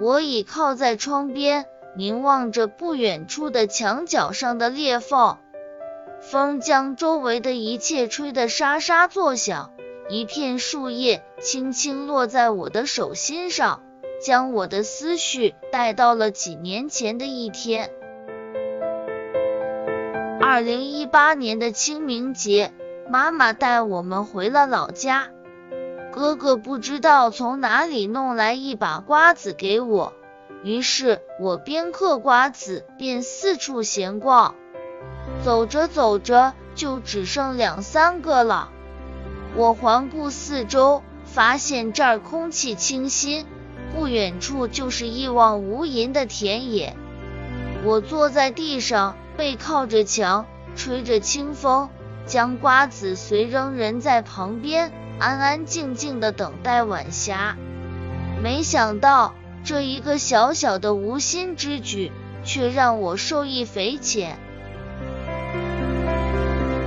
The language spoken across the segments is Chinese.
我倚靠在窗边，凝望着不远处的墙角上的裂缝。风将周围的一切吹得沙沙作响，一片树叶轻轻落在我的手心上，将我的思绪带到了几年前的一天。二零一八年的清明节，妈妈带我们回了老家。哥哥不知道从哪里弄来一把瓜子给我，于是我边嗑瓜子边四处闲逛。走着走着，就只剩两三个了。我环顾四周，发现这儿空气清新，不远处就是一望无垠的田野。我坐在地上，背靠着墙，吹着清风，将瓜子随扔人在旁边，安安静静的等待晚霞。没想到，这一个小小的无心之举，却让我受益匪浅。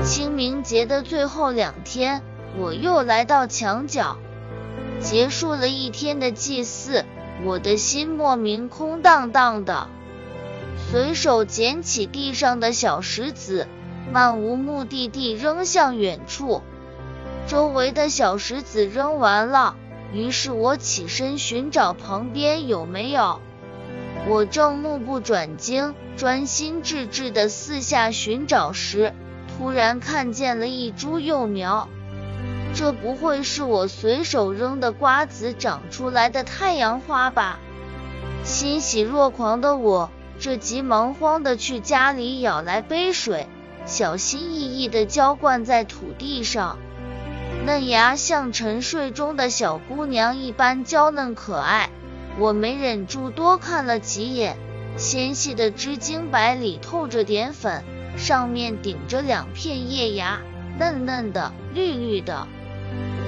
清明节的最后两天，我又来到墙角，结束了一天的祭祀，我的心莫名空荡荡的。随手捡起地上的小石子，漫无目的地扔向远处。周围的小石子扔完了，于是我起身寻找旁边有没有。我正目不转睛、专心致志地四下寻找时，突然看见了一株幼苗，这不会是我随手扔的瓜子长出来的太阳花吧？欣喜若狂的我，这急忙慌的去家里舀来杯水，小心翼翼的浇灌在土地上。嫩芽像沉睡中的小姑娘一般娇嫩可爱，我没忍住多看了几眼，纤细的枝茎白里透着点粉。上面顶着两片叶芽，嫩嫩的，绿绿的。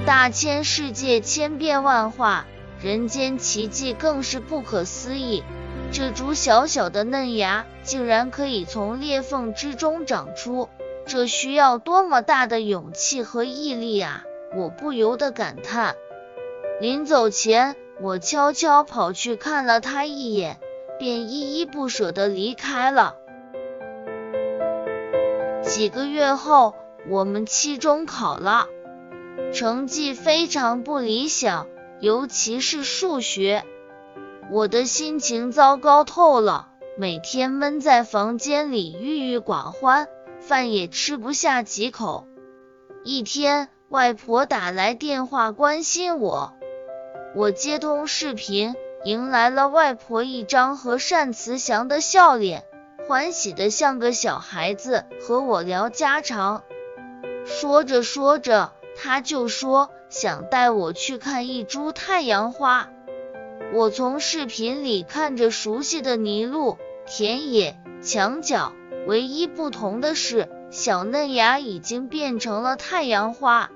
大千世界千变万化，人间奇迹更是不可思议。这株小小的嫩芽竟然可以从裂缝之中长出，这需要多么大的勇气和毅力啊！我不由得感叹。临走前，我悄悄跑去看了它一眼，便依依不舍地离开了。几个月后，我们期中考了，成绩非常不理想，尤其是数学，我的心情糟糕透了，每天闷在房间里郁郁寡欢，饭也吃不下几口。一天，外婆打来电话关心我，我接通视频，迎来了外婆一张和善慈祥的笑脸。欢喜的像个小孩子，和我聊家常。说着说着，他就说想带我去看一株太阳花。我从视频里看着熟悉的泥路、田野、墙角，唯一不同的是，小嫩芽已经变成了太阳花。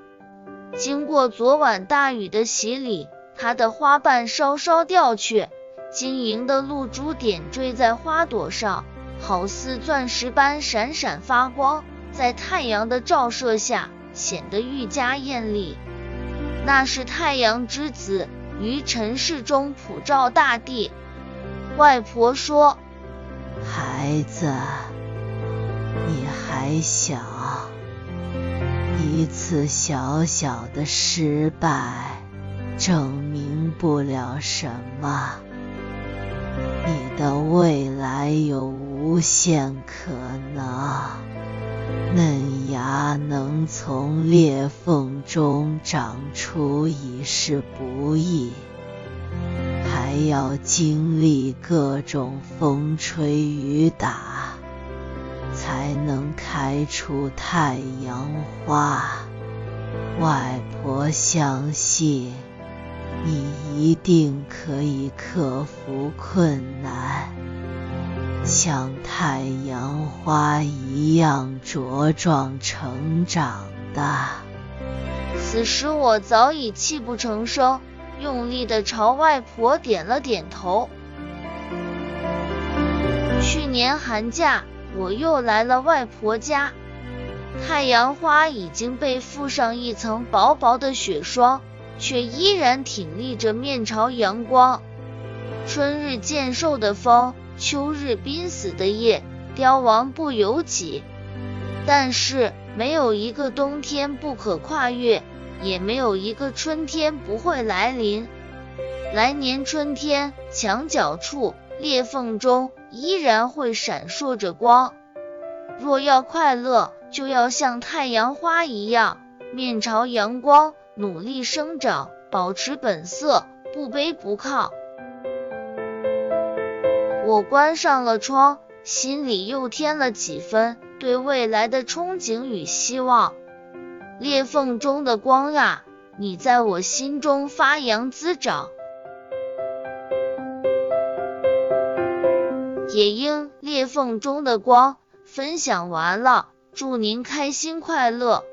经过昨晚大雨的洗礼，它的花瓣稍稍掉去，晶莹的露珠点缀在花朵上。好似钻石般闪闪发光，在太阳的照射下显得愈加艳丽。那是太阳之子于尘世中普照大地。外婆说：“孩子，你还小，一次小小的失败证明不了什么，你的未来有。”无限可能，嫩芽能从裂缝中长出已是不易，还要经历各种风吹雨打，才能开出太阳花。外婆相信，你一定可以克服困难。像太阳花一样茁壮成长的。此时我早已泣不成声，用力的朝外婆点了点头。去年寒假，我又来了外婆家，太阳花已经被覆上一层薄薄的雪霜，却依然挺立着面朝阳光。春日渐瘦的风，秋日濒死的叶，凋亡不由己。但是没有一个冬天不可跨越，也没有一个春天不会来临。来年春天，墙角处裂缝中依然会闪烁着光。若要快乐，就要像太阳花一样，面朝阳光，努力生长，保持本色，不卑不亢。我关上了窗，心里又添了几分对未来的憧憬与希望。裂缝中的光啊，你在我心中发扬滋长。也应裂缝中的光分享完了，祝您开心快乐。